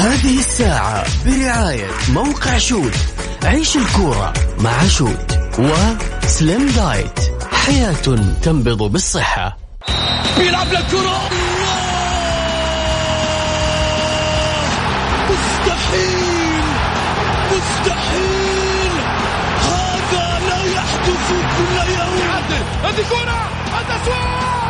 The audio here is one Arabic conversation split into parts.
هذه الساعة برعاية موقع شوت. عيش الكورة مع شوت وسليم دايت حياة تنبض بالصحة. بيلعب للكرة مستحيل. مستحيل. هذا لا يحدث كل يوم. هذه كرة. التسويق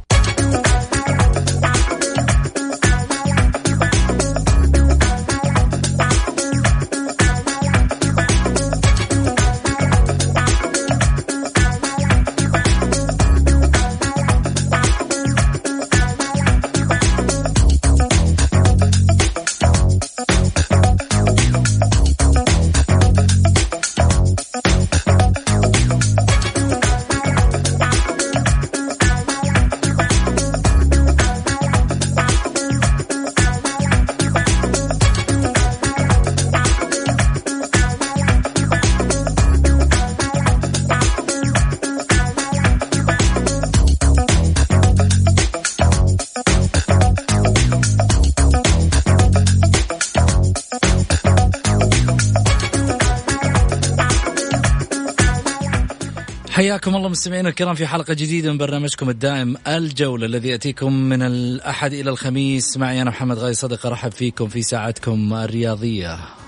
حياكم الله مستمعينا الكرام في حلقة جديدة من برنامجكم الدائم الجولة الذي يأتيكم من الأحد إلى الخميس. معي أنا محمد غاي صدقة أرحب فيكم في ساعتكم الرياضية.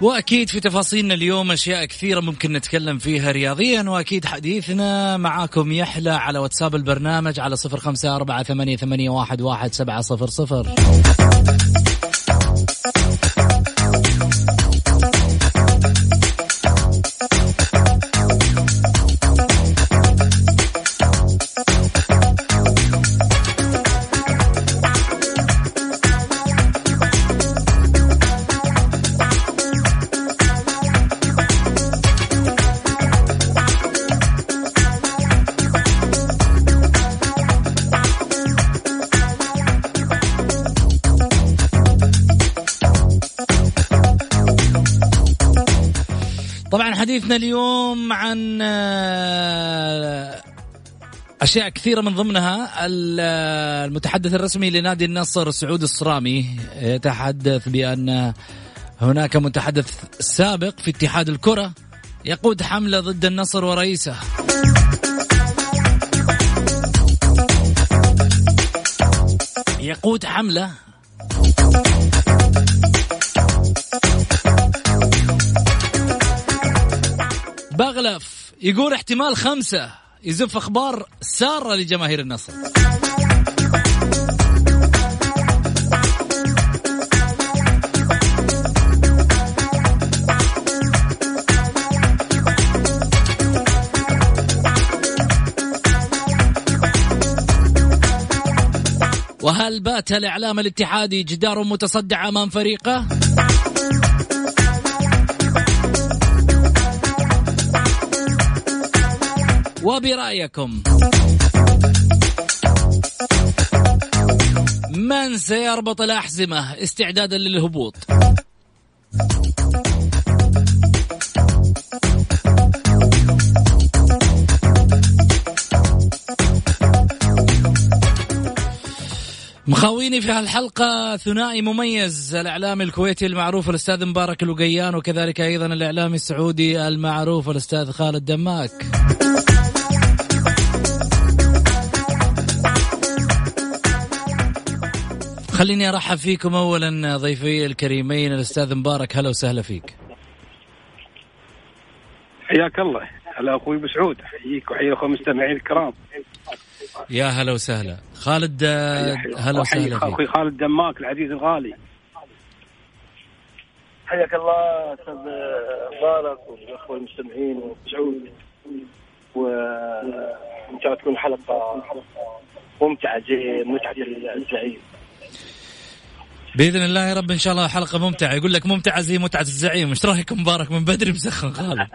وأكيد في تفاصيلنا اليوم أشياء كثيرة ممكن نتكلم فيها رياضيا وأكيد حديثنا معاكم يحلى على واتساب البرنامج على صفر خمسة أربعة ثمانية, ثمانية واحد, واحد سبعة صفر صفر. حديثنا اليوم عن آه، أشياء كثيرة من ضمنها المتحدث الرسمي لنادي النصر سعود الصرامي يتحدث بأن هناك متحدث سابق في اتحاد الكرة يقود حملة ضد النصر ورئيسه. يقود حملة بغلف يقول احتمال خمسة يزف أخبار سارة لجماهير النصر وهل بات الإعلام الاتحادي جدار متصدع أمام فريقه؟ وبرأيكم. من سيربط الأحزمة استعدادا للهبوط؟ مخاويني في هالحلقة ثنائي مميز الإعلامي الكويتي المعروف الأستاذ مبارك الوقيان وكذلك أيضا الإعلامي السعودي المعروف الأستاذ خالد دماك. خليني أرحب فيكم اولا ضيفي الكريمين الأستاذ مبارك. هلا وسهلا فيك. حياك الله. هلا أخوي ابو سعود احييك واحيي أخوي المستمعين الكرام. يا هلا وسهلا. خالد هلا وسهلا فيك. أخوي خالد دماك العزيز الغالي. حياك الله أستاذ مبارك والاخوه المستمعين وسعود وإن شاء الله تكون حلقة ممتعة زي متعة الزعيم. بإذن الله يا رب إن شاء الله حلقة ممتعة. يقول لك ممتعة زي متعه الزعيم. إيش رأيك مبارك من بدري مسخن خالد؟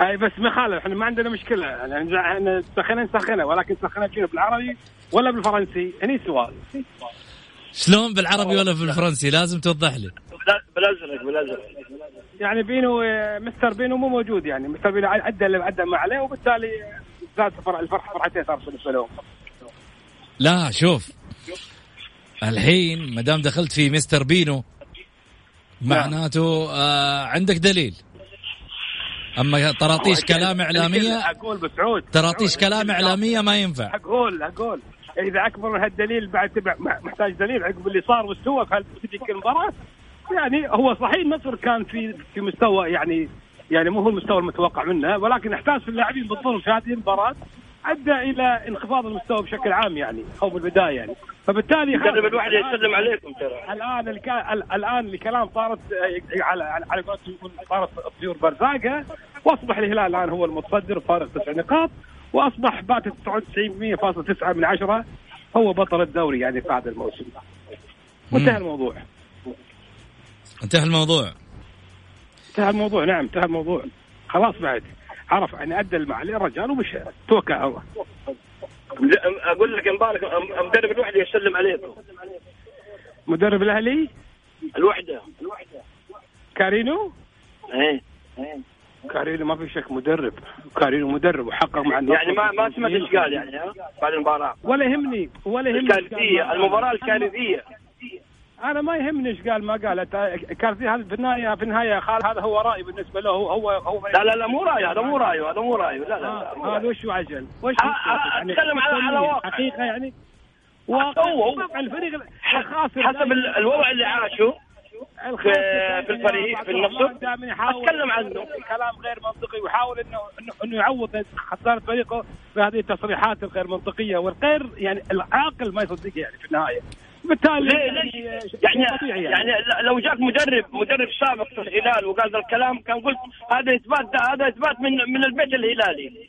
أي بس ما خالف إحنا ما عندنا مشكلة. يعني إحنا سخنا نسخنها ولكن سخنها شنو بالعربي ولا بالفرنسي. هني سؤال. شلون بالعربي ولا بالفرنسي؟ لازم توضح لي. بالازرق بالازرق يعني بينو مستر بينو مو موجود يعني. مستر بينو ادى اللي ادى ما عليه وبالتالي زاد الفرح فرحتين صار بالنسبة لهم لا شوف. الحين ما دام دخلت في مستر بينو معناته آه عندك دليل. أما طراطيش كلام اعلاميه أقول بسعود طراطيش كلام إعلامية ما ينفع. أقول أقول. إذا أكبر من هالدليل بعد تبع محتاج دليل عقب اللي صار واستوى في تلك المباراة. يعني هو صحيح النصر كان في في مستوى يعني يعني مو هو المستوى المتوقع منه ولكن إحساس اللاعبين بالظلم في هذه المباراة أدى إلى انخفاض المستوى بشكل عام يعني أو بالبدايه يعني. فبالتالي مدرب الواحد يسلم عليكم ترى. الآن الكا... الآن الكلام صارت على على قولتهم صارت طيور برزاقة وأصبح الهلال الآن هو المتصدر فارق تسع نقاط وأصبح بات 99.9 من عشرة هو بطل الدوري يعني في هذا الموسم. وانتهى الموضوع. انتهى الموضوع. انتهى الموضوع نعم انتهى الموضوع. خلاص بعد. عرف أن أدى ما عليه الرجال ومشى توكل على الله أقول لك مبارك مدرب الوحدة يسلم عليكم. مدرب الأهلي؟ الوحدة. الوحده كارينو؟ إيه. كارينو ما في شك مدرب. كارينو مدرب وحقق مع يعني ما ما سمعت إيش قال يعني ها؟ بعد المباراة. ولا يهمني ولا يهمني الكارثية المباراة الكارثية. أنا ما يهمني إيش قال ما قال. كان في هذا في النهايه في النهاية خال هذا هو رأي بالنسبة له هو هو لا لا لا مو رأي هذا مو رايه هذا مو رايه لا لا, لا هذا وش عجل؟ وش يعني؟ أتكلم على على واقع. حقيقة يعني؟ واقع الفريق حسب الوضع اللي عاشه في في الفريق في النصر. أتكلم عنه. كلام غير منطقي ويحاول انه انه إنه يعوض خسارة فريقه بهذه التصريحات الغير منطقية والغير يعني العاقل ما يصدق يعني في النهاية. بالتالي ليه ليه يعني يعني, يعني لو جاك مدرب مدرب سابق في الهلال وقال ذا الكلام كان قلت هذا إثبات هذا إثبات من من البيت الهلالي.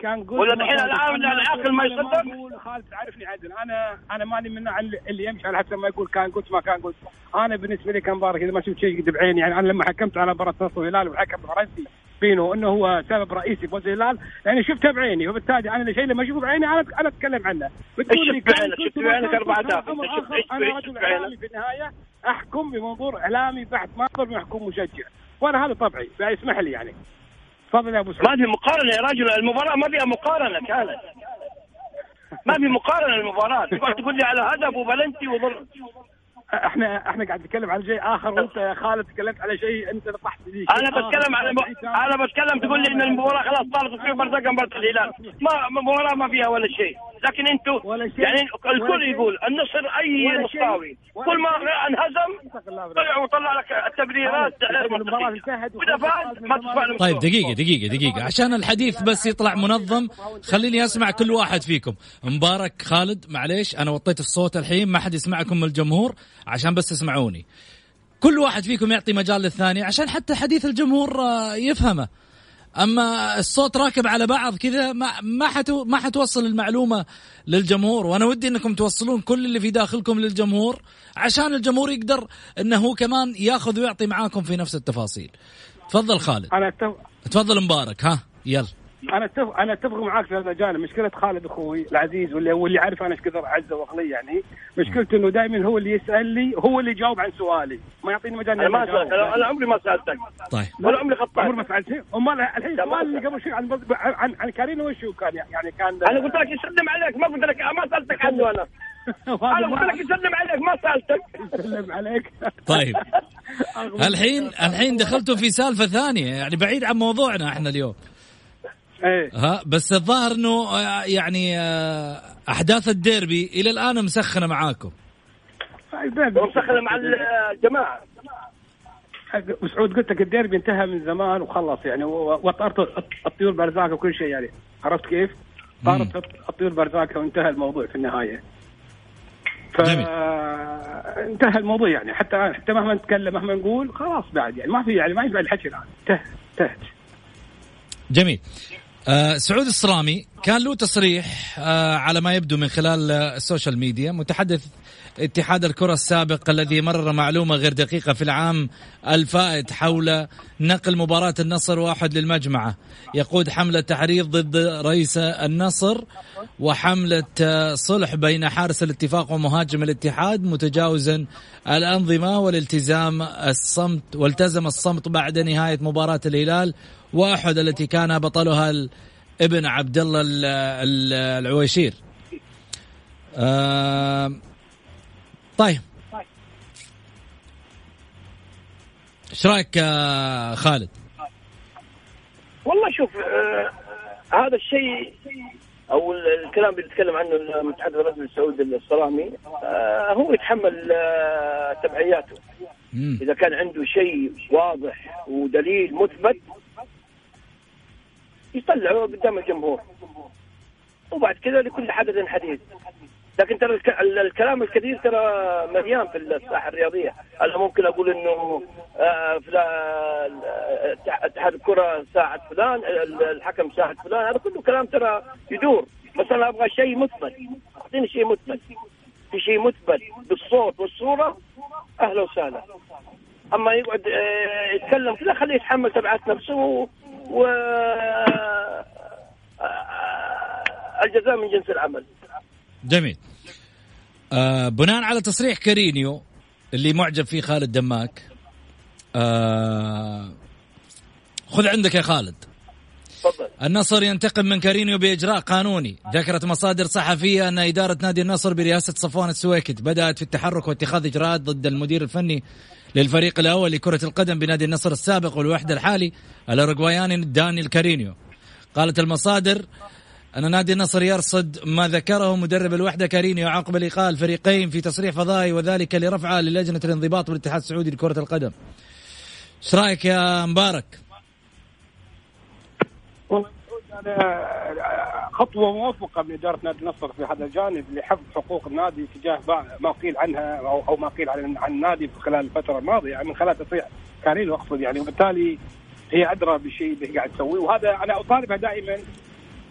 كان قلت ولا الحين العام العاقل ما يصدق؟ خالد تعرفني عدل. أنا أنا ماني من عن اللي يمشي على حسب ما يقول كان قلت ما كان قلت. أنا بالنسبة لي كان مبارك إذا ما شفت شيء بعيني. يعني أنا لما حكمت على مباراة النصر والهلال والحكم الفرنسي بينه انه هو سبب رئيسي فوز الهلال يعني شفتها بعيني وبالتالي أنا الشيء اللي ما اشوفه بعيني أنا أنا أتكلم عنه. لي بعينك شفت بعينك أربع اهداف أنا رجل إعلامي في النهاية أحكم بمنظور إعلامي بحت ما أقدر محكوم مشجع. وأنا هذا طبعي اسمح لي يعني. تفضل يا أبو سعود ما في مقارنة يا رجل المباراة ما فيها مقارنة كانت. ما في مقارنة المباراة. تقول لي على هدف وبلنتي وضر إحنا إحنا قاعد نتكلم على شيء آخر وأنت يا خالد تكلمت على شيء أنت طحت فيه. أنا بتكلم على م... أنا بتكلم تقول لي إن المباراة خلاص صارت في برزقه مباراه الهلال ما مباراة ما فيها ولا شيء. لكن أنتم يعني الكل يقول النصر أي نصراوي كل ما انهزم طلع وطلع لك التبريرات. غير منطقيه ما تدفع طيب دقيقة دقيقة دقيقة. عشان الحديث بس يطلع منظم خليني أسمع كل واحد فيكم. مبارك خالد معليش أنا وطيت الصوت الحين ما حد يسمعكم من الجمهور. عشان بس تسمعوني. كل واحد فيكم يعطي مجال للثاني عشان حتى حديث الجمهور يفهمه. أما الصوت راكب على بعض كذا ما ما حتو ما حتوصل المعلومة للجمهور. وأنا ودي إنكم توصلون كل اللي في داخلكم للجمهور عشان الجمهور يقدر إنه هو كمان ياخذ ويعطي معاكم في نفس التفاصيل. تفضل خالد. أنا أتف... تفضل مبارك ها يلا. أنا اتفق أنا أتفق معاك في هذا الجانب. مشكلة خالد أخوي العزيز واللي واللي عارف أنا إيش كثر عزه وأخليه يعني مشكلته إنه دائما هو اللي يسأل لي هو اللي يجاوب عن سؤالي. ما يعطيني مجال أنا ما سألت أنا عمري ما سألتك. طيب. ولا عمري خطأت. عمري ما سألت. شيء أمال الحين السؤال اللي قبل شوي عن عن, عن كارين وش هو كان يعني كان أنا قلت لك يسلم عليك ما قلت لك ما سألتك عنه أنا. أنا قلت لك يسلم عليك ما سألتك. يسلم عليك. طيب. الحين الحين دخلتوا في سالفة ثانية يعني بعيد عن موضوعنا إحنا اليوم. إيه. ها بس الظاهر إنه يعني أحداث الديربي إلى الآن مسخنة معاكم. مسخنة مع الجماعة. مسعود قلت لك الديربي انتهى من زمان وخلص يعني وطارت الطيور بأرزاقها وكل شيء يعني. عرفت كيف؟ طارت الطيور بأرزاقها وانتهى الموضوع في النهاية. انتهى الموضوع يعني. حتى حتى مهما نتكلم مهما نقول خلاص بعد يعني. ما في يعني ما ينفع الحكي الآن. انتهت انتهت. جميل. آه سعود الصرامي كان له تصريح آه على ما يبدو من خلال ال social media متحدث اتحاد الكرة السابق الذي مرر معلومة غير دقيقة في العام الفائت حول نقل مباراة النصر واحد للمجمعة. يقود حملة تحريض ضد رئيس النصر وحملة صلح بين حارس الاتفاق ومهاجم الاتحاد متجاوزا الأنظمة والالتزام الصمت والتزم الصمت بعد نهاية مباراة الهلال واحد التي كان بطلها ابن عبد الله العويشير. آه طيب. إيش رأيك خالد؟ والله شوف آه هذا الشيء أو الكلام اللي بيتكلم عنه المتحدث الرسمي السعودي الصرامي آه هو يتحمل آه تبعياته. مم. إذا كان عنده شيء واضح ودليل مثبت يطلعه قدام الجمهور. وبعد كذا لكل حدث حديث. لكن ترى الكلام الكثير ترى مليان في الساحة الرياضية. أنا ممكن أقول إنه آه، اتحاد الكرة ساعد فلان الحكم ساعد فلان. هذا كله كلام ترى يدور. بس أنا أبغى شيء مثبت. أعطيني شيء مثبت. في شيء مثبت بالصوت والصورة أهلا وسهلا. أما يقعد آه، يتكلم كذا خليه يتحمل تبعات نفسه و آه، الجزاء من جنس العمل. جميل. آه بناء على تصريح كارينيو اللي معجب فيه خالد دماك آه خذ عندك يا خالد. فضل. النصر ينتقم من كارينيو بإجراء قانوني. ذكرت مصادر صحفية أن إدارة نادي النصر برئاسة صفوان السويكت بدأت في التحرك واتخاذ إجراءات ضد المدير الفني للفريق الأول لكرة القدم بنادي النصر السابق والوحدة الحالي الأوروغواياني داني الكارينيو قالت المصادر أن نادي النصر يرصد ما ذكره مدرب الوحدة كارينيو عقب لقاء الفريقين في تصريح فضائي وذلك لرفعه للجنة الانضباط بالاتحاد السعودي لكرة القدم. إيش رأيك يا مبارك؟ خطوة موفقة من إدارة نادي النصر في هذا الجانب لحفظ حقوق النادي تجاه ما قيل عنها أو ما قيل عن عن النادي خلال الفترة الماضية يعني من خلال تصريح كارينيو أقصد يعني وبالتالي هي أدرى بالشيء اللي قاعد تسويه وهذا أنا اطالبها دائما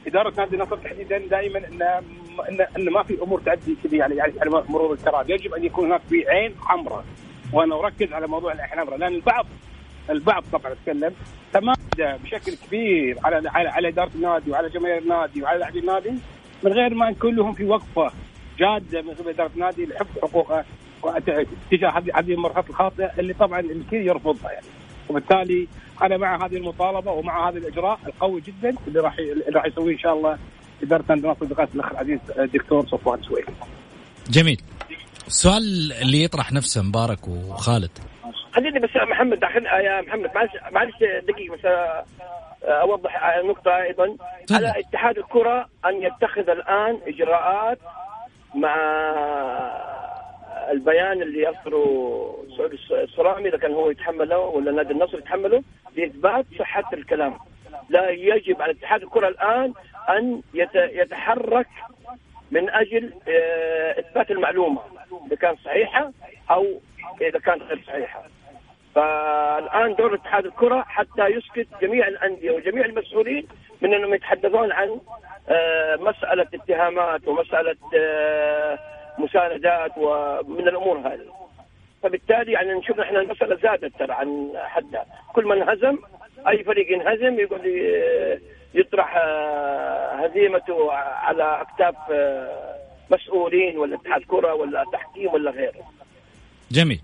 إدارة نادي النصر تحديدا دائما ان ان إن ما في أمور تعدي كذا يعني على مرور الكرام يجب أن يكون هناك في عين حمراء. وأنا أركز على موضوع العين الحمراء لأن البعض البعض طبعا اتكلم تمادى بشكل كبير على على على إدارة النادي وعلى جماهير النادي وعلى لاعبي النادي من غير ما نكون لهم في وقفة جادة من قبل إدارة النادي لحفظ حقوقه تجاه هذه المرحلة الخاطئة اللي طبعا الكل يرفضها يعني. وبالتالي أنا مع هذه المطالبة ومع هذا الإجراء القوي جدا اللي راح اللي راح يسويه إن شاء الله إدارة نادي النصر بقياده الأخ العزيز الدكتور صفوان سويد. جميل. السؤال اللي يطرح نفسه مبارك وخالد. خليني بس يا محمد داخل يا محمد معلش معلش دقيقة بس أوضح نقطه أيضا على اتحاد الكرة أن يتخذ الآن إجراءات مع البيان اللي يصدره سعود الصرامي إذا كان هو يتحمله ولا نادي النصر يتحمله لإثبات صحة الكلام. لا يجب على اتحاد الكرة الآن أن يتحرك من أجل آه، إثبات المعلومة إذا كانت صحيحة أو إذا كانت غير صحيحة. فالآن دور اتحاد الكرة حتى يسكت جميع الأندية وجميع المسؤولين من أنهم يتحدثون عن آه، مسألة اتهامات ومسألة آه، مساندات ومن الأمور هذه. فبالتالي يعني نشوف إحنا المسألة زادت ترى عن حدها. كل من هزم أي فريق ينهزم يقعد يطرح آه، هزيمته على أكتاف آه، مسؤولين ولا اتحاد كرة ولا تحكيم ولا غيره. جميل.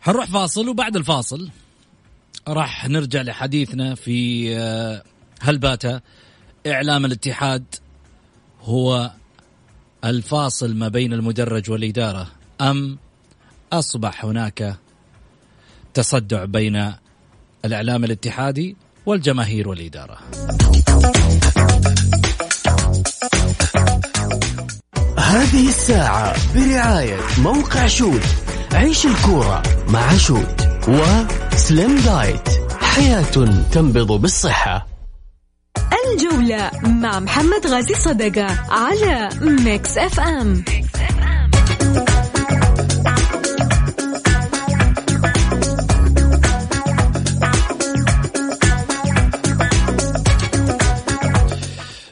حنروح فاصل وبعد الفاصل راح نرجع لحديثنا في آه، هل بات إعلام الاتحاد هو الفاصل ما بين المدرج والإدارة أم أصبح هناك تصدع بين الإعلام الاتحادي والجماهير والإدارة. هذه الساعة برعاية موقع Shoot عيش الكورة مع Shoot و Slim Diet حياة تنبض بالصحة. الجولة مع محمد غازي صدقة على Mix FM,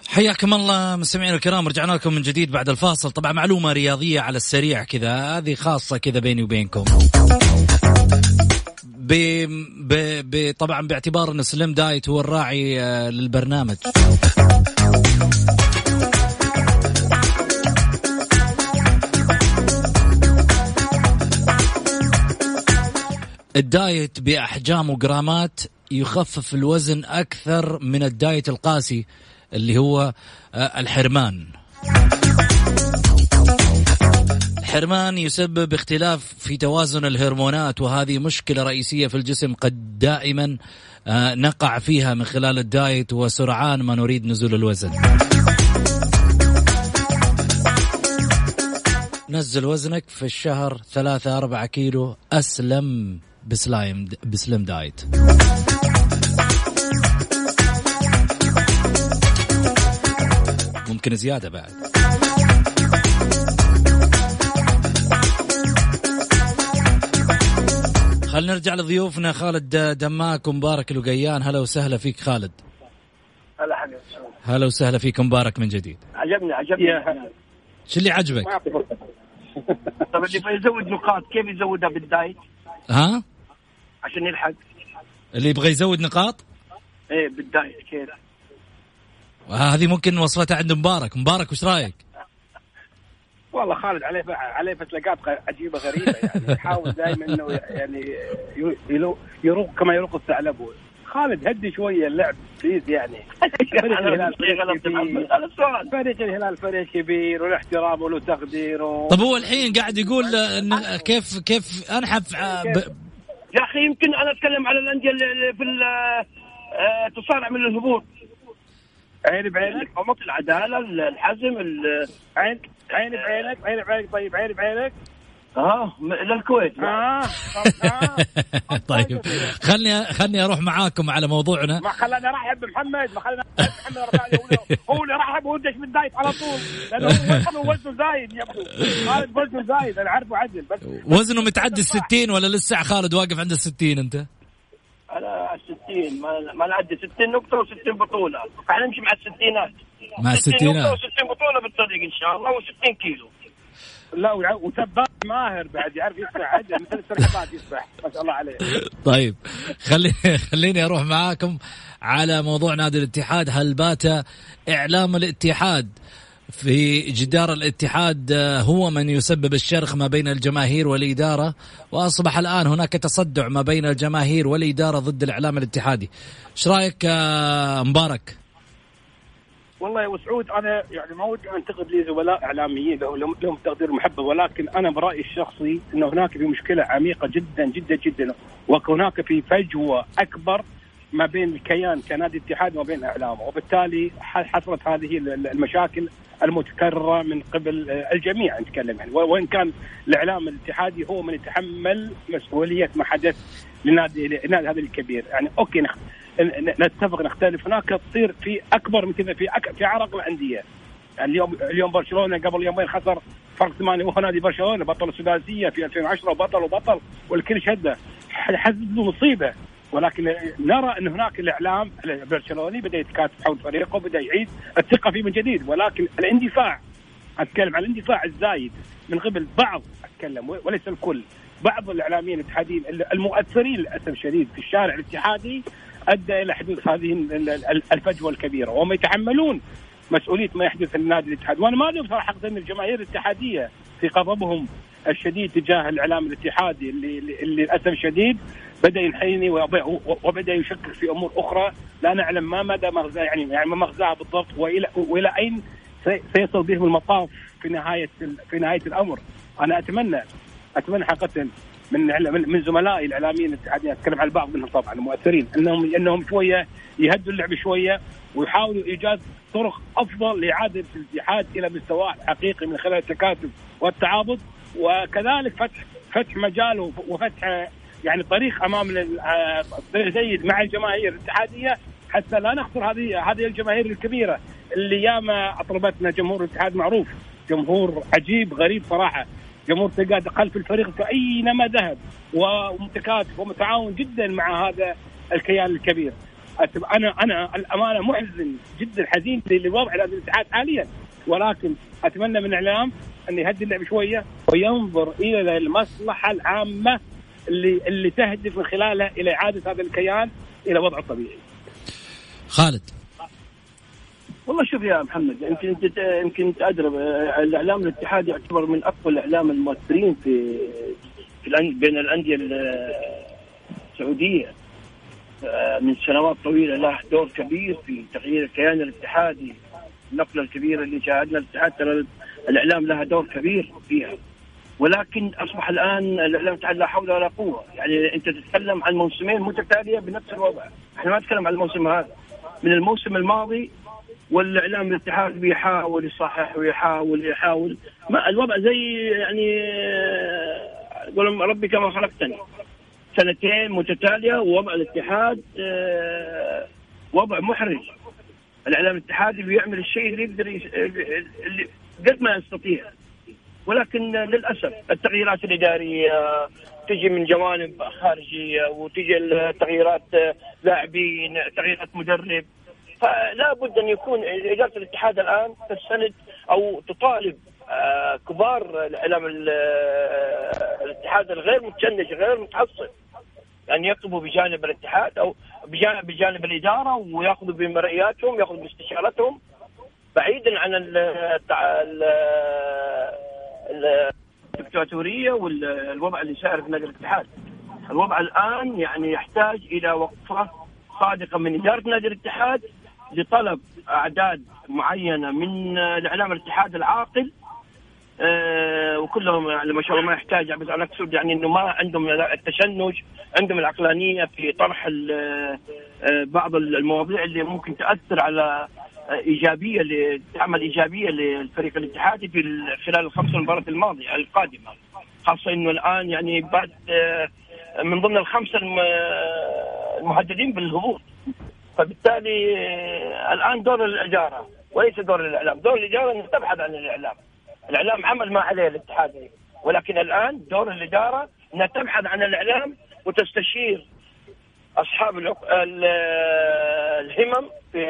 حياكم الله مستمعينا الكرام رجعنا لكم من جديد بعد الفاصل. طبعا معلومة رياضية على السريع كذا هذه خاصة كذا بيني وبينكم. ب... ب... ب... طبعا باعتبار إن سليم دايت هو الراعي آه، للبرنامج. الدايت بأحجام وجرامات يخفف الوزن أكثر من الدايت القاسي اللي هو آه، الحرمان. الحرمان يسبب اختلاف في توازن الهرمونات وهذه مشكلة رئيسية في الجسم قد دائما آه، نقع فيها من خلال الدايت وسرعان ما نريد نزول الوزن. نزل وزنك في الشهر ثلاثة أربعة كيلو أسلم بسلايم بسلم دايت. ممكن زيادة بعد. خلينا نرجع لضيوفنا خالد دماك ومبارك الوقيان هلا وسهلا فيك خالد هلا حبيبي هلا وسهلا فيك مبارك من جديد عجبني عجبني شو اللي عجبك؟ طب اللي يزود نقاط كيف يزودها بال diet؟ ها؟ عشان يلحق اللي يبغى يزود نقاط؟ إيه بال diet كيف؟ هذه ممكن وصلتها عند مبارك مبارك وش رأيك؟ والله خالد عليه عليه فتلقات عجيبة غريبة يعني. يحاول دائما إنه يعني يروق كما يروق الثعلب. خالد هدي شوية اللعب please يعني. فريق الهلال فريق الهلال فريق كبير والاحترام وله تقدير و... طب هو الحين قاعد يقول إن كيف كيف أنحف ب... يا أخي يمكن أنا أتكلم على الأندية اللي في آه، تصارع من الهبوط. عيني بعينك العدالة الحزم عين عيني بعينك عيني بعينك طيب عيني بعينك. آه للكويت. آه, آه. طيب. خلني خلني أروح معاكم على موضوعنا. ما خلاني أرحب بمحمد ما خلاني محمد هو اللي رحب ودش بالدايت على طول؟ لأنه هو وزنه زايد يبدو خالد وزنه زايد أنا عارفه عدل بس وزنه متعدي ال 60 ولا لسه؟ خالد واقف عند ال 60 أنت؟ أنا 60 ما ما نعدي 60 نقطة و60 بطولة. فحنمشي مع الستينات. مع الستينات. 60 بطولة بالطريق إن شاء الله و60 كيلو. لا وسباح ماهر بعد يعرف يسبح عدل مثل السرحفات يسبح. ما شاء الله عليه. طيب خلي خليني أروح معاكم على موضوع نادي الاتحاد. هل بات إعلام الاتحاد في جدار الاتحاد هو من يسبب الشرخ ما بين الجماهير والإدارة وأصبح الآن هناك تصدع ما بين الجماهير والإدارة ضد الإعلام الاتحادي. إيش رأيك مبارك؟ والله يا ابو سعود أنا يعني ما ودي أنتقد لي زملاء إعلاميين لهم لهم تقدير محبة ولكن أنا برأيي الشخصي انه هناك في مشكلة عميقة جدا جدا جدا وهناك في فجوة أكبر ما بين الكيان كنادي اتحاد وما بين إعلامه وبالتالي حصلت هذه المشاكل المتكررة من قبل الجميع نتكلم يعني وإن كان الإعلام الاتحادي هو من يتحمل مسؤولية ما حدث لنادي لنادي هذا الكبير. يعني أوكي نتفق نختلف. هناك تصير في أكبر من كذا في أك... في عرق الأندية. يعني اليوم اليوم برشلونة قبل يومين خسر فرق ثمانية وهو نادي برشلونة بطل السداسيه في 2010 وبطل وبطل والكل شده. حزب مصيبة. ولكن نرى أن هناك الإعلام البرشلوني بدأ يتكاتف حول فريقه بدأ يعيد الثقة فيه من جديد. ولكن الاندفاع أتكلم عن الاندفاع الزايد من قبل بعض أتكلم وليس الكل. بعض الإعلاميين الاتحاديين المؤثرين للأسف الشديد في الشارع الاتحادي أدى إلى حدوث هذه الفجوة الكبيرة. وهم يتحملون مسؤولية ما يحدث للنادي الاتحاد وأنا ما أدري بصراحة أن الجماهير الاتحادية في غضبهم الشديد تجاه الإعلام الاتحادي اللي, اللي للاسف الشديد بدأ ينحني وبدأ يشكك في أمور أخرى. لا نعلم ما مدى مغزاه يعني يعني مغزاها بالضبط والى وإلى أين سيصل بهم المطاف في نهاية في نهاية الأمر؟ أنا اتمنى أتمنى حقيقة من من زملائي الإعلاميين الاتحاديين أتكلم عن البعض منهم طبعا المؤثرين انهم إنهم شوية يهدوا اللعب شوية ويحاولوا إيجاد طرق أفضل لإعادة الاتحاد إلى مستواه الحقيقي من خلال التكاتف والتعاضد. وكذلك فتح فتح مجال وفتح يعني طريق أمام طريق جيد مع الجماهير الاتحادية. حتى لا نخسر هذه هذه الجماهير الكبيرة اللي ياما اطربتنا جمهور الاتحاد معروف جمهور عجيب غريب صراحة. جمهور تلقاه خلف الفريق اينما ذهب ومتكاتف ومتعاون جدا مع هذا الكيان الكبير. أنا أنا الأمانة محزن جدا حزين لوضع الاتحاد حاليا. ولكن أتمنى من الاعلام أن يهدي اللعب شوية وينظر إلى المصلحة العامة اللي اللي تهدف من خلالها إلى إعادة هذا الكيان إلى وضعه الطبيعي. خالد والله شوف يا محمد يمكن أنت يمكن تدري الإعلام الاتحادي يعتبر من أقوى الإعلام المؤثرين في في بين الأندية السعودية آه، من سنوات طويلة له دور كبير في تغيير الكيان الاتحادي النقلة الكبيرة اللي شاهدنا الاتحاد ترى الإعلام لها دور كبير فيها. ولكن أصبح الآن الإعلام لا حول ولا قوة. يعني أنت تتكلم عن موسمين متتالية بنفس الوضع. إحنا ما نتكلم عن الموسم هذا. من الموسم الماضي والإعلام الاتحاد بيحاول يصحح ويحاول يحاول. ما الوضع زي يعني قول ربي كما خلقتني. سنتين متتالية ووضع الاتحاد آه، وضع محرج. الإعلام الاتحادي بيعمل الشيء اللي يقدر اللي قد ما يستطيع. ولكن للأسف التغييرات الإدارية تجي من جوانب خارجية وتجي التغييرات لاعبين تغييرات مدرب. فلا بد أن يكون إدارة الاتحاد الآن تستند أو تطالب آه، كبار الأعلام الاتحاد الغير متشنج غير متحصن أن يكتبوا بجانب الاتحاد أو بجانب بجانب الإدارة ويأخذوا بمرئياتهم يأخذوا باستشارتهم. بعيدا عن الدكتاتورية والوضع اللي سائر في نادي الاتحاد. الوضع الآن يعني يحتاج إلى وقفة صادقة من إدارة نادي الاتحاد لطلب أعداد معينة من الإعلام الاتحاد العاقل آه وكلهم يعني ما شاء الله ما يحتاج بس أنا أقصد يعني إنه ما عندهم التشنج عندهم العقلانية في طرح آه بعض المواضيع اللي ممكن تأثر على إيجابية تعمل إيجابية للفريق الاتحادي في خلال الخمس مباريات الماضية القادمة. خاصة إنه الآن يعني بعد آه من ضمن الخمسة المهددين بالهبوط. فبالتالي آه الآن دور الإدارة وليس دور الإعلام، دور الإدارة انها تبحث عن الإعلام. الإعلام عمل ما عليه الاتحاد. ولكن الآن دور الإدارة إنها تبحث عن الإعلام وتستشير أصحاب الهمم في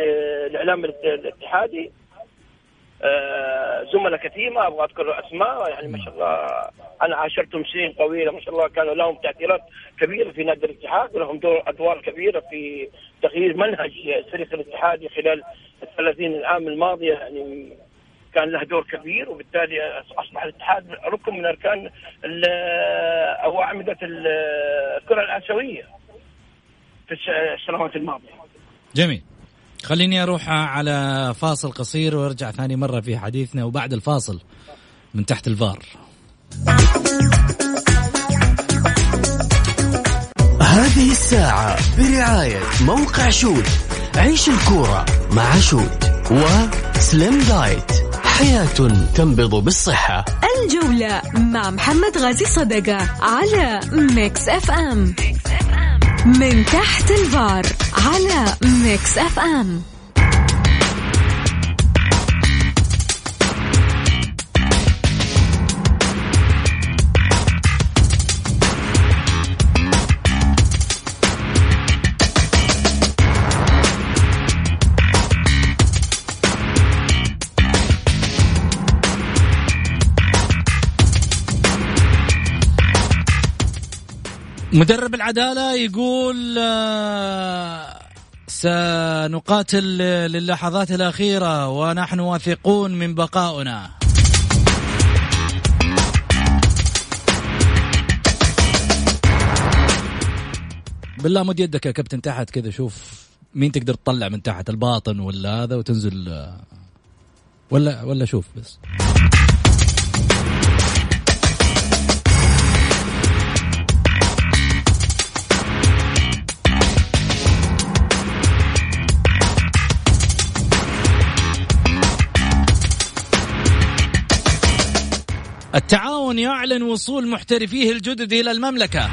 الإعلام الاتحادي. آه، زملاء كثير ما أبغى أذكر أسماء يعني ما شاء الله. أنا عاشرتهم سنين طويلة ما شاء الله كانوا لهم تأثيرات كبيرة في نادي الاتحاد ولهم دور أدوار كبيرة في تغيير منهج الفريق الاتحادي خلال ال 30 عام الماضيه يعني كان له دور كبير وبالتالي أصبح الاتحاد ركن من أركان أو أعمدة الكرة الآسيوية. في السنوات الماضية. جميل. خليني أروح على فاصل قصير وأرجع ثاني مرة في حديثنا وبعد الفاصل من تحت الفار. هذه الساعة برعاية موقع Shoot عيش الكورة مع Shoot و Slim Diet حياة تنبض بالصحة الجولة مع محمد غازي صدقة على Mix FM من تحت الفار على Mix FM. مدرب العدالة يقول آه، سنقاتل للحظات الأخيرة ونحن واثقون من بقائنا بالله مد يدك يا كابتن تحت كذا شوف مين تقدر تطلع من تحت الباطن ولا هذا وتنزل آه، ولا ولا شوف بس. التعاون يعلن وصول محترفيه الجدد إلى المملكة.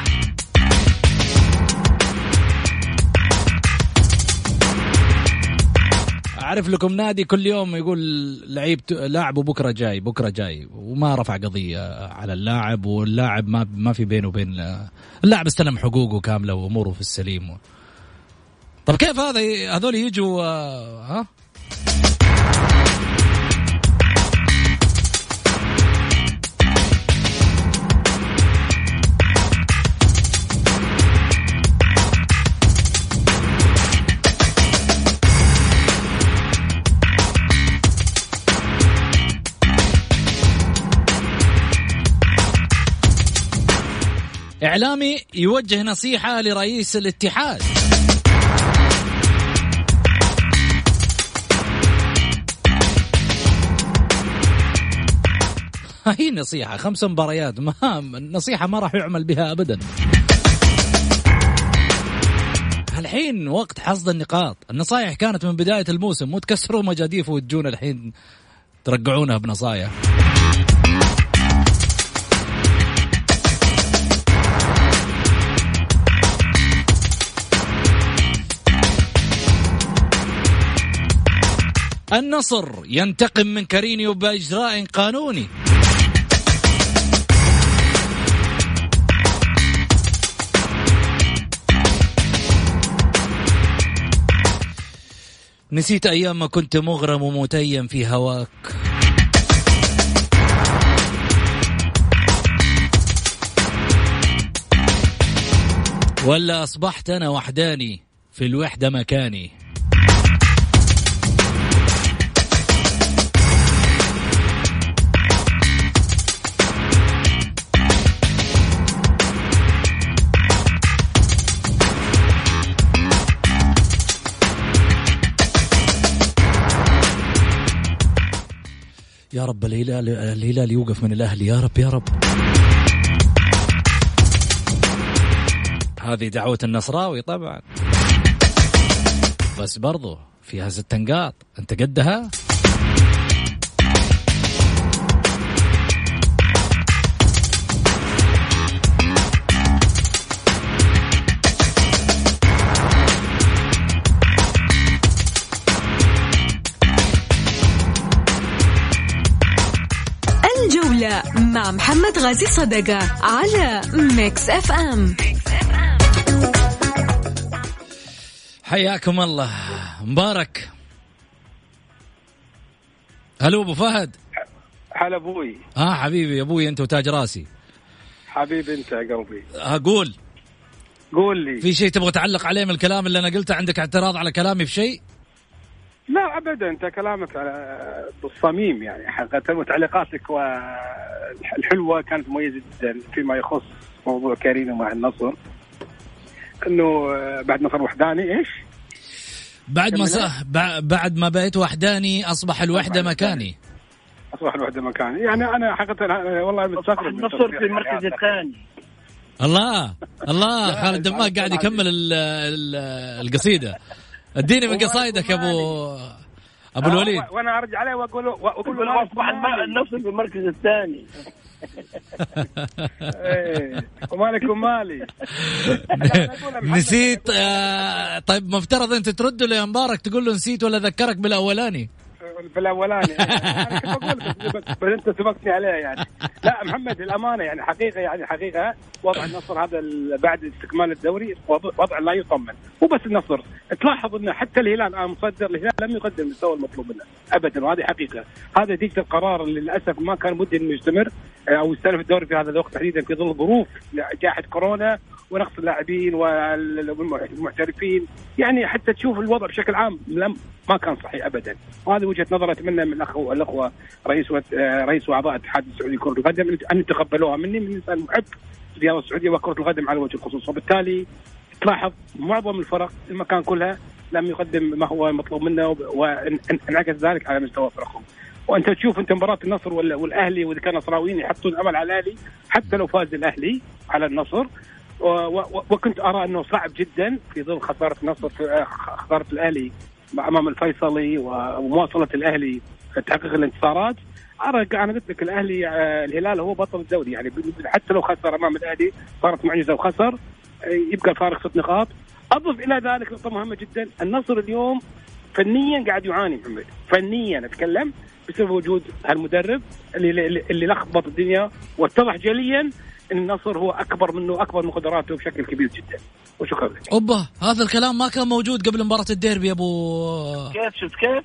أعرف لكم نادي كل يوم يقول لعيب لاعبه بكرة جاي بكرة جاي. وما رفع قضية على اللاعب واللاعب ما ما في بينه وبين اللاعب استلم حقوقه كاملة وأموره في السليم. طب كيف هذا هذول يجوا آه، ها؟ إعلامي يوجه نصيحة لرئيس الاتحاد. هي نصيحة خمس مباريات ما النصيحة ما راح يعمل بها أبدا. الحين وقت حصد النقاط. النصائح كانت من بداية الموسم مو تكسروا مجاديف وتجون الحين ترقعونها بنصائح النصر ينتقم من كارينيو بإجراء قانوني. نسيت أيام ما كنت مغرم ومتيم في هواك. ولا أصبحت أنا وحداني في الوحدة مكاني. يا رب الهلال الهلال يوقف من الأهلي. يا رب يا رب. هذه دعوة النصراوي طبعا. بس برضو فيها ست نقاط أنت قدها؟ مع محمد غازي صدقة على Mix FM حياكم الله. مبارك. هلو أبو فهد. هلا أبوي. آه حبيبي يا أبوي أنت وتاج راسي. حبيبي أنت يا قلبي. أقول قول لي. في شيء تبغى تعلق عليه من الكلام اللي أنا قلته؟ عندك اعتراض على كلامي في شيء؟ لا ابدا. أنت كلامك على بالصميم يعني. حقيقة وتعليقاتك والحلوه كانت مميزة جدا فيما يخص موضوع كارينو مع النصر. إنه بعد نصر وحداني إيش؟ بعد ما. صح بعد ما بقيت وحداني أصبح الوحدة مكاني. أصبح الوحدة مكاني. يعني أنا حقيقة أنا والله متفكر النصر في المركز الثاني. الله الله. خالد دماغ قاعد يكمل ال- ال- القصيدة. أديني من قصايدك يا ابو أبو الوليد. وأنا أرجع عليه وأقول له وأقول له أصبح النصر في المركز الثاني. إيه، ومالك ومالي. نسيت آه، طيب مفترض أنت ترد له يا مبارك تقول له نسيت ولا ذكرك بالأولاني؟ في الأولاني. بس, أنت سبقتني عليه يعني. لا محمد الأمانة يعني حقيقة يعني حقيقة. وضع النصر هذا بعد استكمال الدوري وضع لا يطمن. مو بس النصر. تلاحظ انه حتى الهلال الان مصدر الهلال لم يقدم المستوى المطلوب منه. ابدا وهذه حقيقة. هذا نتيجه القرار اللي للأسف ما كان مدي إنه يستمر أو يستلف الدوري في هذا الوقت تحديدا في ظل ظروف جائحة كورونا ونقص اللاعبين والمحترفين يعني حتى تشوف الوضع بشكل عام لم ما كان صحيح ابدا. وهذه وجهة نظر أتمنى من الاخوه الأخوة رئيس رئيس وأعضاء الاتحاد السعودي لكرة القدم ان يتقبلوها. مني من إنسان محب الرياضه السعودية وكرة القدم على وجه الخصوص. وبالتالي تلاحظ معظم الفرق المكان كلها لم يقدم ما هو مطلوب منه وانعكس ذلك على مستوى فرقهم. وأنت تشوف أنت مباراة النصر وال- والأهلي وإذا كان نصراويين يحطون أمل على الأهلي حتى لو فاز الأهلي على النصر وكنت أرى أنه صعب جدا في ظل خسارة في آه، خسارة الأهلي أمام الفيصلي ومواصلة الأهلي تحقيق الانتصارات. أرى أنا قلت لك الأهلي آه، الهلال هو بطل الدوري. يعني حتى لو خسر أمام الأهلي صارت معجزة وخسر آه، يبقى الفارق ست نقاط. أضف إلى ذلك نقطة مهمة جدا. النصر اليوم فنيا قاعد يعاني محمد. فنيا أتكلم بسبب وجود هالمدرب اللي, اللي لخبط الدنيا واتضح جليا النصر هو أكبر منه اكبر من قدراته بشكل كبير جدا. وشكرا. لك أوبا هذا الكلام ما كان موجود قبل مباراة الديربي يا ابو كيف شفت كيف؟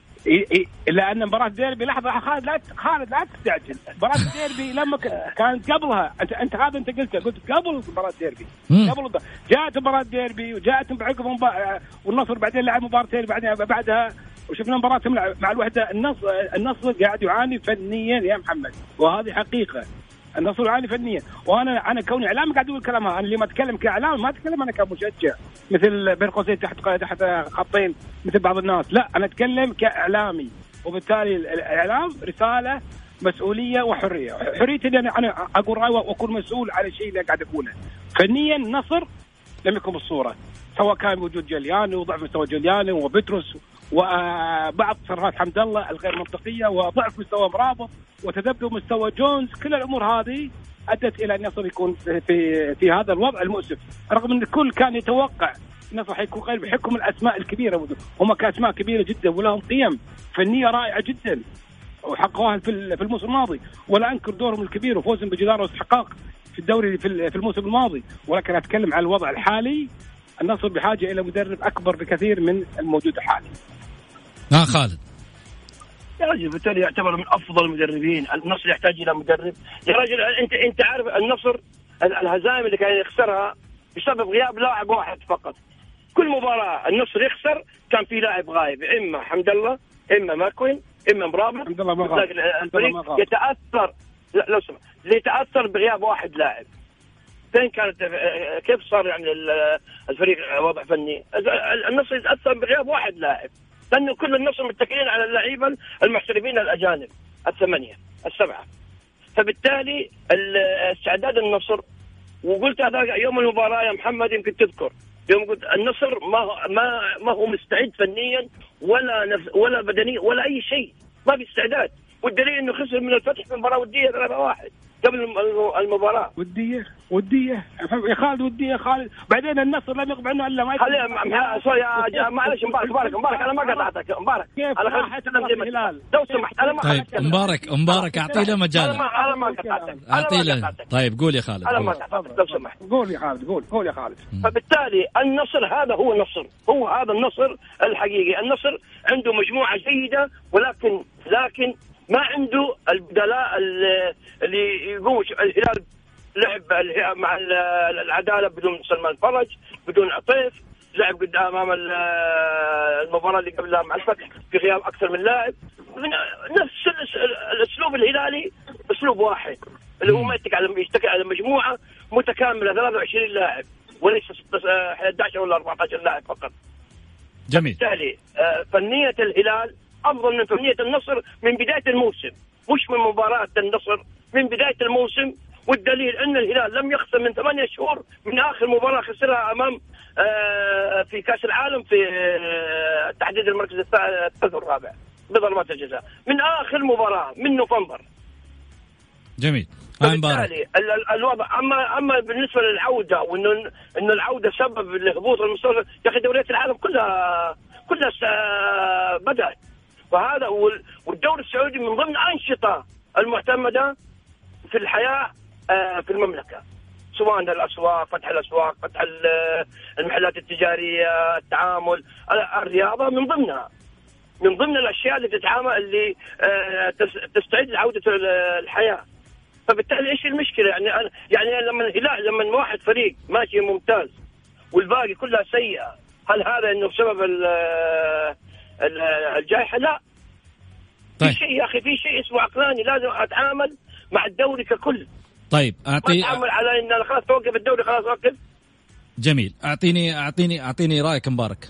لأن مباراة الديربي لحظة خالد لا خالد لا تستعجل. مباراة الديربي لما كانت قبلها أنت أنت هذا أنت قلته قلت قبل مباراة الديربي. قبل جاءت مباراة الديربي وجاءت بعقب والنصر بعدين لعب مباراتين بعدين بعدها. وشفنا مباراة مع الوحدة. النصر النصر قاعد يعاني فنيا يا محمد. وهذه حقيقة. النصر يعاني فنيا وأنا أنا كوني إعلام قاعد أقول الكلام أنا اللي ما أتكلم كإعلام ما أتكلم أنا كمشجع. مثل بين قوسين تحت تحت خطين. مثل بعض الناس. لا أنا أتكلم كإعلامي. وبالتالي الإعلام رسالة مسؤولية وحرية. حريتي إني أنا أقول رأي وأكون مسؤول على الشيء اللي قاعد أقوله. فنيا النصر لم يكن بالصورة. سواء كان وجود جلياني وضعف مستوى جلياني وبتروس وبعض تصرفات حمد الله الغير منطقية وضعف مستوى مرابط وتذبذب مستوى جونز. كل الأمور هذه أدت إلى أن النصر يكون في في هذا الوضع المؤسف. رغم أن الكل كان يتوقع النصر حيكون قريب بحكم الأسماء الكبيرة. هم كأسماء كبيرة جدا ولهم قيم. فنية رائعة جدا. وحققوها في الموسم الماضي. ولا أنكر دورهم الكبير وفوزهم بجداره واستحقاق في الدوري في الموسم الماضي. ولكن أتكلم عن الوضع الحالي. النصر بحاجة إلى مدرب أكبر بكثير من الموجود الحالي. ها خالد. يا رجل بالتالي يعتبر من أفضل المدربين. النصر يحتاج إلى مدرب. يا رجل انت أنت عارف النصر الهزائم اللي كان يخسرها بسبب غياب لاعب واحد فقط. كل مباراة النصر يخسر كان في لاعب غايب إما حمد الله إما ماكوين إما مرابط. حمد الله ما الفريق يتأثر. لا لو سمحت يتأثر بغياب واحد لاعب. فين كانت كيف صار يعني الفريق وضع فني؟ النصر يتأثر بغياب واحد لاعب. لأنه كل النصر متكلين على اللعيبة المحترفين الأجانب الثمانية السبعة. فبالتالي استعداد النصر وقلت هذا يوم المباراة يا محمد يمكن تذكر. يوم قلت النصر ما ما ما هو مستعد فنيا ولا نفس ولا بدنيا ولا أي شيء. ما في استعداد. والدليل إنه خسر من الفتح في مباراة ودية 3-1 قبل المباراة. ودية ودية. يا خالد ودية يا خالد. بعدين النصر لم يقبل عنه إلا ما خلي سوري يا معلش مبارك مبارك مبارك. أنا ما قطعتك. مبارك. كيف؟ أنا خليت الهلال. لو سمحت أنا ما طيب مبارك مبارك اعطي له مجال أنا ما قطعتك. اعطي له. طيب قول يا خالد أنا ما قطعتك. لو سمحت. قول يا خالد قول. قول يا خالد. فبالتالي النصر هذا هو النصر. هو هذا النصر الحقيقي. النصر عنده مجموعة جيدة ولكن لكن ما عنده البدلاء اللي يقوم الهلال لعب مع العدالة بدون سلمان فرج بدون عطيف لعب قدام أمام المباراة اللي قبلها مع الفتح في غياب أكثر من لاعب نفس الأسلوب الهلالي أسلوب واحد اللي هو ما يتكل على يشتكي على مجموعة متكاملة 23 لاعب وليس 11 ولا 14 لاعب فقط. جميل. بالتالي فنية الهلال أفضل من فنيه النصر من بداية الموسم مش من مباراة النصر من بداية الموسم. والدليل أن الهلال لم يخسر من ثمانية شهور من آخر مباراة خسرها أمام آه في كأس العالم في آه تحديد المركز الثالث والرابع بضربات الجزاء. من آخر مباراة من نوفمبر. جميل. بالتالي الوضع أما أما بالنسبة للعودة وإنه إنه العودة سبب لهبوط المستوى يا أخي دوريات العالم كلها كلها بدأت. وهذا والدوري السعودي من ضمن الانشطه المعتمدة في الحياة في المملكة. سواء الأسواق فتح الأسواق فتح المحلات التجارية التعامل الرياضة من ضمنها. من ضمن الأشياء اللي تتعامل اللي تستعد لعودة الحياة. فبالتالي إيش المشكلة؟ يعني أنا يعني لما الهلال لما واحد فريق ماشي ممتاز والباقي كلها سيئة هل هذا إنه بسبب الجائحة لا. طيب. في شيء يا أخي في شيء اسمه عقلاني لازم أتعامل مع الدوري ككل. طيب اعطي أتعامل على إن خلاص توقف الدوري خلاص وقف جميل. اعطيني اعطيني أعطيني رأيك مبارك.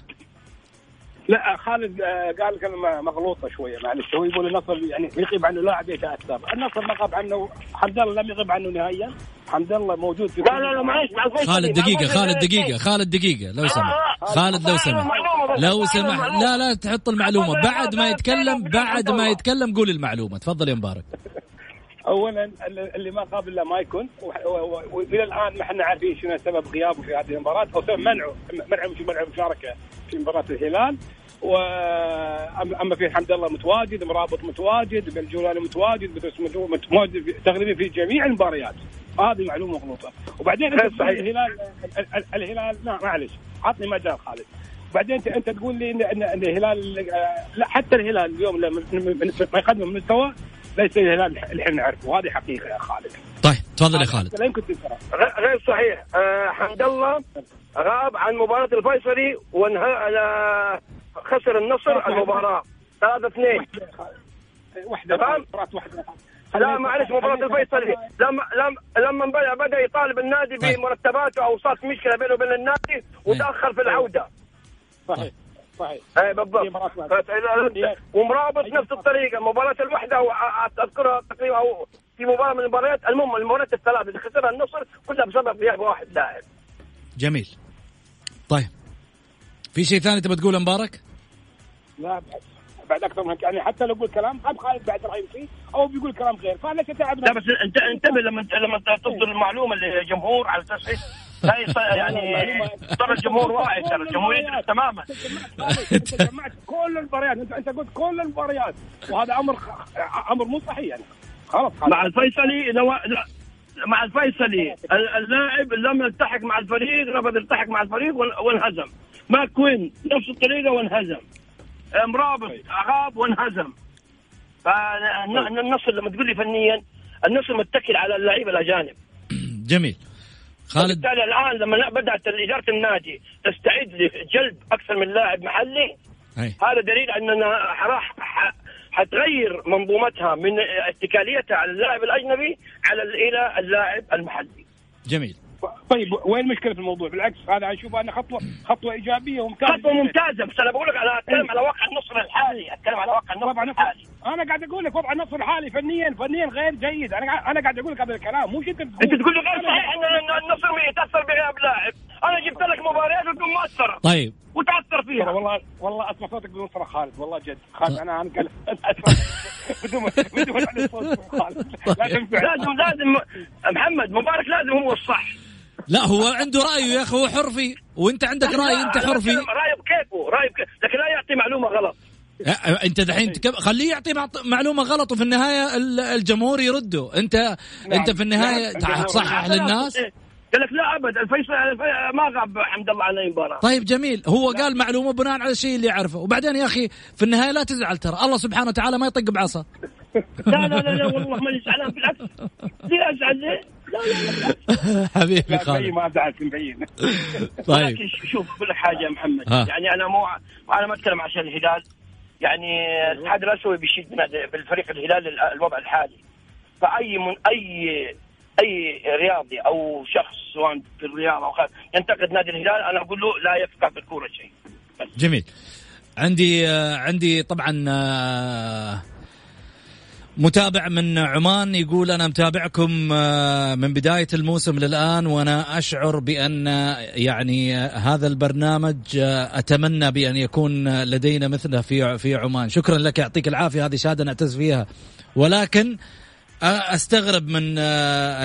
لا خالد قال كلمة مغلوطة شوية معلش. هو يقول النصر يعني يغيب عنه لاعب يتاثر، النصر ما غاب عنه حمد الله لم يغيب عنه نهائيا، حمد الله موجود في لا لا لا معلش خالد دقيقة خالد دقيقة خالد دقيقة لو سمح خالد لو سمح لو سمح لا لا تحط المعلومة. بعد ما يتكلم بعد ما يتكلم قول المعلومة. تفضل يا مبارك. اولا اللي ما قابل إلا ما يكون وإلى الآن ما إحنا عارفين شنو سبب غيابه في هذه المباراة. أو سبب منعه منعه مش منعه المشاركه في مباراة الهلال. واما في حمد الله متواجد مرابط متواجد بالجولاني متواجد بدرس متواجد تقريبا في جميع المباريات. هذه معلومه مغلوطة. وبعدين الهلال الهلال لا معلش. عطني مجال خالد. بعدين انت انت تقول لي ان ان الهلال لا حتى الهلال اليوم لما ما يقدم من مستوى ليس الهلال اللي إحنا نعرفه. وهذه حقيقة يا خالد. طيب تفضل يا خالد. لا يمكن غير صحيح. آه حمد الله غاب عن مباراة الفيصلي وانهى خسر النصر المباراة. 3 2 واحدة واحدة لا معلش مباراة الفيصلي. لما لما لما بدا يطالب النادي طيب. بمرتباته أو صارت مشكلة بينه وبين النادي وتأخر في العودة. صحيح. صحيح. أي بالضبط. ومرابط نفس الطريقة مباراه الوحدة أذكرها تقريبا أو في مباراة من المباريات المهم المباريات الثلاث اللي خسرها النصر كلها بسبب غياب واحد لاعب. جميل. طيب. في شيء ثاني تبغى تقوله مبارك؟ لا بعد أكثر من يعني حتى لو يقول كلام قد خالد بعد راي فيه أو بيقول كلام غير. فليس تعبنا لا بس انت انتبه لما لما تصدر المعلومة للجمهور على أساس يعني ترى الجمهور واعي ترى الجمهور يدرك تماما. انت جمعت كل المباريات انت انت قلت كل المباريات وهذا أمر أمر مو صحيح يعني. خلاص مع الفيصلي لو مع الفيصلي. اللاعب لم يلتحق مع الفريق رفض يلتحق مع الفريق وانهزم. ماكوين نفس الطريقة وانهزم. مرابط غاب وانهزم. فالنصر لما تقول لي فنيا النصر متكل على اللعيبه الأجانب. جميل. خالد بالتالي الآن لما بدأت إدارة النادي تستعد لجلب أكثر من لاعب محلي هي. هذا دليل أننا راح حتغير منظومتها من اتكاليتها على اللاعب الأجنبي على إلى اللاعب المحلي. جميل. طيب وين المشكلة في الموضوع؟ بالعكس هذا اشوفها انها خطوه خطوة إيجابية وممتازة خطوة ممتازة بس أنا بقول لك أنا أتكلم على واقع النصر الحالي، أتكلم على واقع النصر الحالي. أنا قاعد أقول لك وضع النصر الحالي فنيا فنيا غير جيد، أنا قاعد أنا قاعد أقول لك هذا الكلام مش انت تقول أنت تقول لي غير صحيح ان النصر يتأثر بغياب لاعب، أنا جبت لك مباريات وتكون مؤثره. طيب. وتأثر فيها. والله والله اسمع صوتك بدون صراخ خالد والله جد. خالد أنا أنا بدون بدون لازم لازم محمد مبارك لازم هو الصح. لا هو عنده رايه يا أخي هو حر فيه. وأنت عندك رأي أنت حر فيه. رايه بكيفه رايه بكيفه. لكن لا يعطي معلومة غلط. انت دحين خليه يعطي معلومة غلط وفي النهاية الجمهور يرده. انت نعم. انت في النهاية تصحح للناس قال لك لا أبد. الفيصل ما غاب حمد الله عن اي مباراة. طيب جميل. هو قال معلومة بناء على الشيء اللي يعرفه. وبعدين يا أخي في النهاية لا تزعل ترى. الله سبحانه وتعالى ما يطق بعصا. لا لا لا, لا والله ماني زعلان بالعكس. ليه أزعل؟ ليه؟ حبيبي خالد. ما زعلت مبين طيب. شوف لك حاجة يا محمد. ها. يعني أنا مو أنا ما أتكلم عشان الهلال. يعني الاتحاد الأسيوي بيشيد بالفريق الهلال الوضع الحالي. فأي من اي أي رياضي أو شخص سواء في الرياضه أو ينتقد نادي الهلال أنا أقول له لا يفقه في الكورة شيء. جميل. عندي آه عندي طبعا آه متابع من عمان يقول أنا متابعكم آه، من بداية الموسم للآن وأنا أشعر بأن يعني هذا البرنامج آه، أتمنى بأن يكون لدينا مثله في في عمان. شكرا لك يعطيك العافية هذه شهادة نعتز فيها. ولكن أستغرب من آه،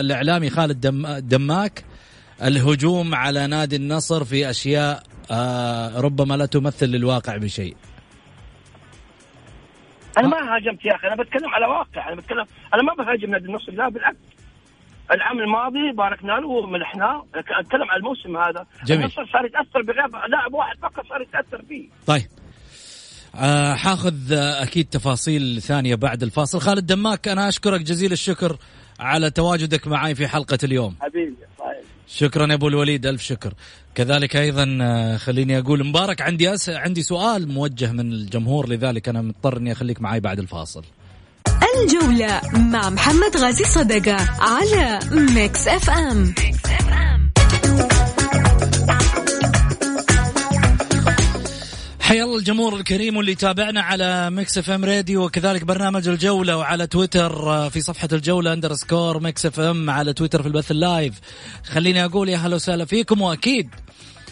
الإعلامي خالد دماك الهجوم على نادي النصر في أشياء آه، ربما لا تمثل للواقع بشيء. أنا ما هاجمت يا أخي أنا بتكلم على واقع أنا بتكلم أنا ما بهاجم نادي النصر لا بالعكس. العام الماضي باركنا له ومنحناه أتكلم على الموسم هذا. جميل. النصر صار يتأثر بغياب لاعب واحد فقط صار يتأثر فيه. طيب. آه حاخذ آه أكيد تفاصيل ثانية بعد الفاصل. خالد دماك أنا أشكرك جزيل الشكر على تواجدك معي في حلقة اليوم. حبيبي. شكرا يا أبو الوليد ألف شكر. كذلك أيضا آه، خليني أقول مبارك. عندي أس... عندي سؤال موجه من الجمهور لذلك أنا مضطر إني أخليك معي بعد الفاصل. الجولة مع محمد غازي صدقة على Mix FM, حيا الله الجمهور الكريم واللي يتابعنا على Mix FM راديو وكذلك برنامج الجولة وعلى تويتر آه، في صفحة الجولة underscore Mix FM على تويتر في البث ال live. خليني أقول يا هلا وسهلا فيكم وأكيد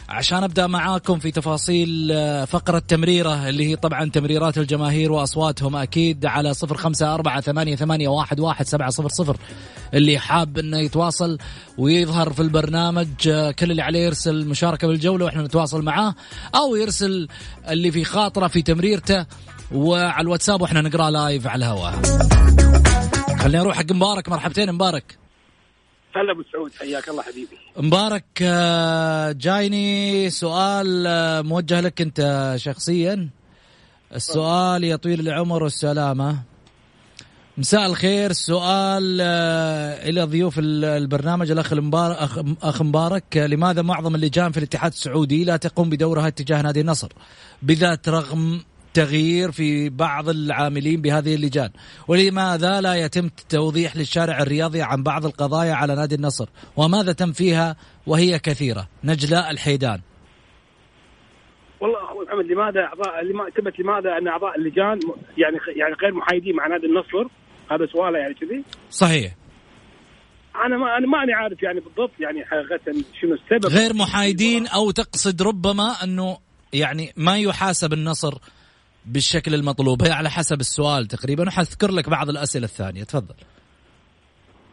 عشان أبدأ معاكم في تفاصيل آه، فقرة تمريره اللي هي طبعا تمريرات الجماهير وأصواتهم أكيد على صفر خمسة أربعة ثمانية, ثمانية واحد, واحد سبعة صفر صفر. اللي حاب إنه يتواصل ويظهر في البرنامج آه، كل اللي عليه يرسل مشاركة بالجولة وإحنا نتواصل معاه أو يرسل اللي في خاطره في تمريرته وعلى الواتساب وإحنا نقرأ لايف على الهواء. خليني أروح حق مبارك مرحبتين مبارك. هلا أبو سعود حياك الله حبيبي. مبارك آه، جايني سؤال آه، موجه لك أنت شخصيا. السؤال يا طويل العمر والسلامة. مساء الخير سؤال آه، إلى ضيوف البرنامج الأخ المبارك اخ مبارك لماذا معظم اللجان في الاتحاد السعودي لا تقوم بدورها اتجاه نادي النصر؟ بالذات رغم تغيير في بعض العاملين بهذه اللجان. ولماذا لا يتم توضيح للشارع الرياضي عن بعض القضايا على نادي النصر؟ وماذا تم فيها وهي كثيرة؟ نجلاء الحيدان. والله أخوي محمد لماذا اعضاء لما ثبت لماذا أن أعضاء اللجان يعني يعني غير محايدين مع نادي النصر؟ هذا سؤاله يعني كذي. صحيح. أنا ما أنا ماني عارف يعني بالضبط يعني حقيقة شنو السبب. غير محايدين أو تقصد ربما أنه يعني ما يحاسب النصر بالشكل المطلوب. هي على حسب السؤال تقريبا وحذكر لك بعض الأسئلة الثانية. تفضل.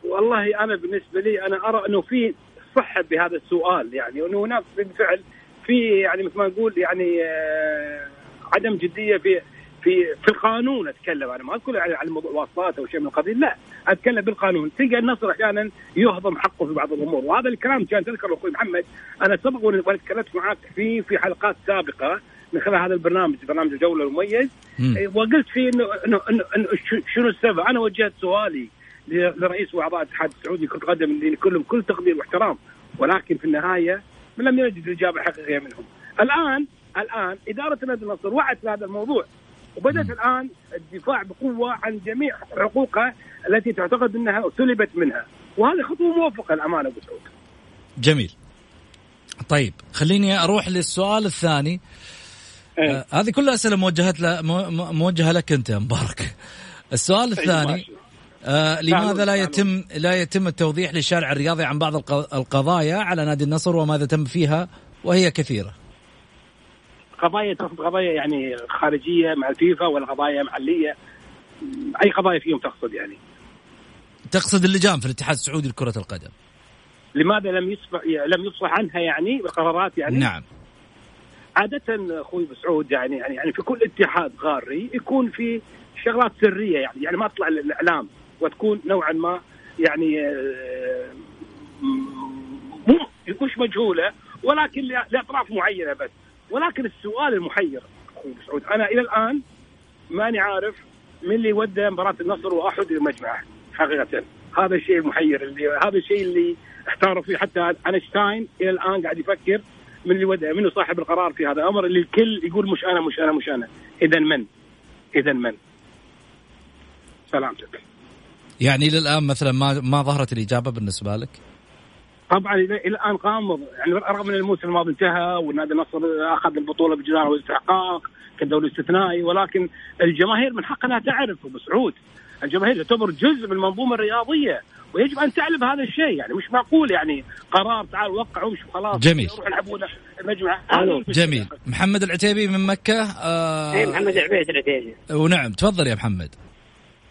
والله أنا بالنسبة لي أنا أرى أنه في صحة بهذا السؤال يعني انه هناك بالفعل في يعني مثل ما نقول يعني آه عدم جدية في في في القانون. أتكلم أنا ما أقول يعني على موضوع واسطات أو شيء من القبيل لا. أتكلم بالقانون. تلقى النصر أحيانا يهضم حقه في بعض الأمور. وهذا الكلام كان تذكر أخوي محمد. أنا سبق وأنا تكلمت معك فيه في حلقات سابقة. من خلال هذا البرنامج برنامج الجولة المميز. إيه، وقلت فيه انه انه انه, إنه شنو السبب؟ أنا وجهت سؤالي لرئيس واعضاء الاتحاد السعودي كرة القدم اللي كلهم كل تقدير واحترام. ولكن في النهاية لم يجد الإجابة الحقيقية منهم. الان الآن إدارة نادي النصر وعت في هذا الموضوع. وبدأت الآن الدفاع بقوة عن جميع حقوقها التي تعتقد إنها سلبت منها. وهذه خطوة موفقة الأمانة أبو سعود. جميل. طيب خليني أروح للسؤال الثاني. إيه. آه هذه كلها أسئلة موجهه ل... موجهة لك أنت يا مبارك. السؤال طيب، الثاني آه لماذا لا يتم لا يتم التوضيح للشارع الرياضي عن بعض القضايا على نادي النصر وماذا تم فيها وهي كثيرة؟ قضايا تقصد قضايا يعني خارجية مع الفيفا ولا قضايا محلية؟ أي قضايا فيهم تقصد يعني؟ تقصد اللجان في الاتحاد السعودي لكرة القدم. لماذا لم يصبح لم يصبح عنها يعني بقرارات يعني؟ نعم. عادة أخوي مسعود يعني يعني يعني في كل اتحاد غاري يكون في شغلات سرية يعني يعني ما تطلع للاعلام وتكون نوعا ما يعني آه، مش مجهولة ولكن لأطراف معينة بس. ولكن السؤال المحير أخوي مسعود أنا إلى الآن ماني عارف من اللي ودى مباراة النصر وأحد المجمع حقيقة. هذا الشيء المحير اللي هذا الشيء اللي احتاروا فيه حتى أينشتاين إلى الآن قاعد يفكر من اللي ودع منه صاحب القرار في هذا الأمر اللي الكل يقول مش أنا مش أنا مش أنا. اذا من؟ اذا من؟ سلامتك. يعني إلى الآن مثلا ما ما ظهرت الإجابة بالنسبة لك؟ طبعا إلى الآن غامض يعني رغم إن الموسم الماضي انتهى والنادي النصر أخذ البطولة بجدار والاستحقاق كدوري استثنائي ولكن الجماهير من حقها انها تعرف ابو سعود الجماهير تعتبر جزء من المنظومه الرياضية ويجب أن تعلم هذا الشيء. يعني مش معقول يعني قرار تعال وقع وامشي خلاص جميل. المجمع. جميل. محمد العتيبي من مكة آه اي محمد العبيد العتيبي. ونعم. تفضل يا محمد.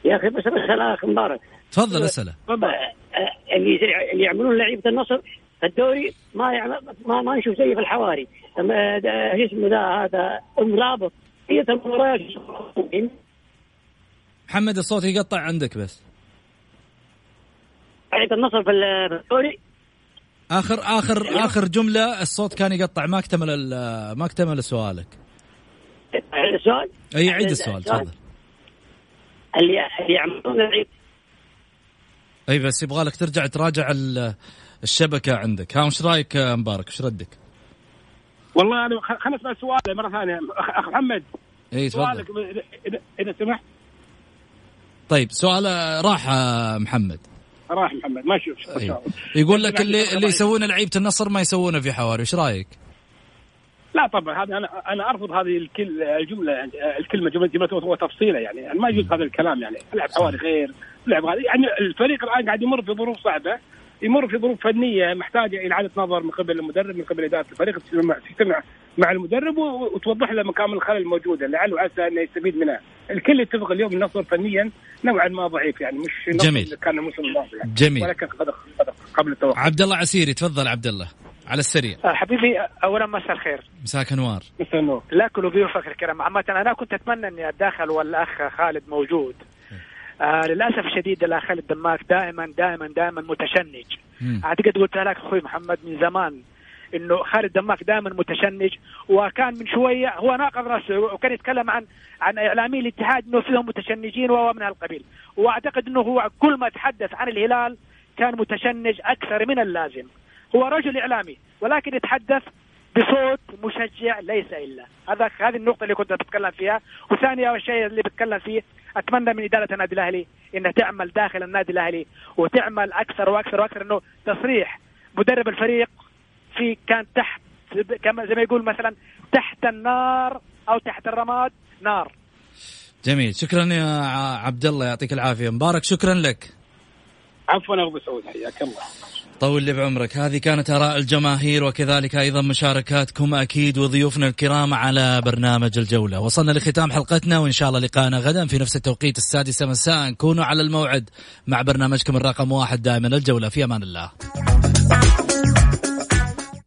يا أخي بس اسال اخ مبارك. تفضل أسأله. آه، اللي اللي يعملون لعيبة النصر الدوري ما يعمل ما, ما نشوف زي في الحواري. إيش اسمه ذا هذا مرابط هي المباريات محمد الصوت يقطع عندك بس. لعيبه النصر في الدوري. اخر اخر. آخر جملة الصوت كان يقطع. ما اكتمل ما اكتمل سؤالك. السؤال؟ أي عيد السؤال تفضل. اللي اللي يعملون أي بس يبغى لك ترجع تراجع الشبكة عندك. ها وش رأيك مبارك؟ وش ردك؟ والله أنا خلينا نسمع سؤال مرة ثانية. اخ محمد. إي سؤالك اذا سمحت. طيب سؤال راح محمد. راح محمد. ما شوف أيوه. يقول لك اللي اللي يسوونه لعيبة النصر ما يسوونه في حواري. إيش رأيك؟ لا طبعا. هذا أنا أنا أرفض هذه الكل الجملة الكلمة جمله جملة وتفصيلة يعني. ما يجوز هذا الكلام يعني. لعب حواري غير لعب يعني الفريق الآن قاعد يمر في ظروف صعبة. يمر في ظروف فنية محتاجة إلى إعادة نظر من قبل المدرب من قبل إدارة الفريق تجتمع مع المدرب وتوضح له مكامن الخلل الموجودة لعله وعسى إنه يستفيد منها. الكل يتفق اليوم النصر فنيا نوعا ما ضعيف يعني مش جميل. كان الموسم الماضي يعني. جميل. ولكن قبل التوقف. عبد الله عسيري تفضل عبد الله على السريع. آه، حبيبي اولا مساء الخير. مساك أنوار. مساء النور. لك ولضيوفك الكرام. عامة أنا كنت أتمنى أني أتداخل والأخ خالد موجود. آه للأسف الشديد لا خالد دماك دائما دائما دائما متشنج. مم. أعتقد قلتها لك أخوي محمد من زمان إنه خالد دماك دائما متشنج وكان من شوية هو ناقض نفسه وكان يتكلم عن عن إعلامي الاتحاد إنه فيهم متشنجين وهو من هالقبيل وأعتقد إنه هو كل ما تحدث عن الهلال كان متشنج أكثر من اللازم. هو رجل إعلامي ولكن يتحدث بصوت مشجع ليس إلا. هذا هذه النقطة اللي كنت بتكلم فيها. وثانيا الشيء اللي بتكلم فيه أتمنى من إدارة النادي الأهلي انها تعمل داخل النادي الأهلي وتعمل أكثر وأكثر وأكثر إنه تصريح مدرب الفريق في كان تحت كما زي ما يقول مثلا تحت النار أو تحت الرماد نار. جميل. شكرا يا عبد الله يعطيك العافية. مبارك شكرا لك. عفوا أبو سعود حياك الله. طول لي بعمرك. هذه كانت آراء الجماهير وكذلك أيضا مشاركاتكم أكيد وضيوفنا الكرام على برنامج الجولة. وصلنا لختام حلقتنا وإن شاء الله لقاءنا غدا في نفس التوقيت السادسة مساء. كونوا على الموعد مع برنامجكم الرقم واحد دائما. الجولة في أمان الله.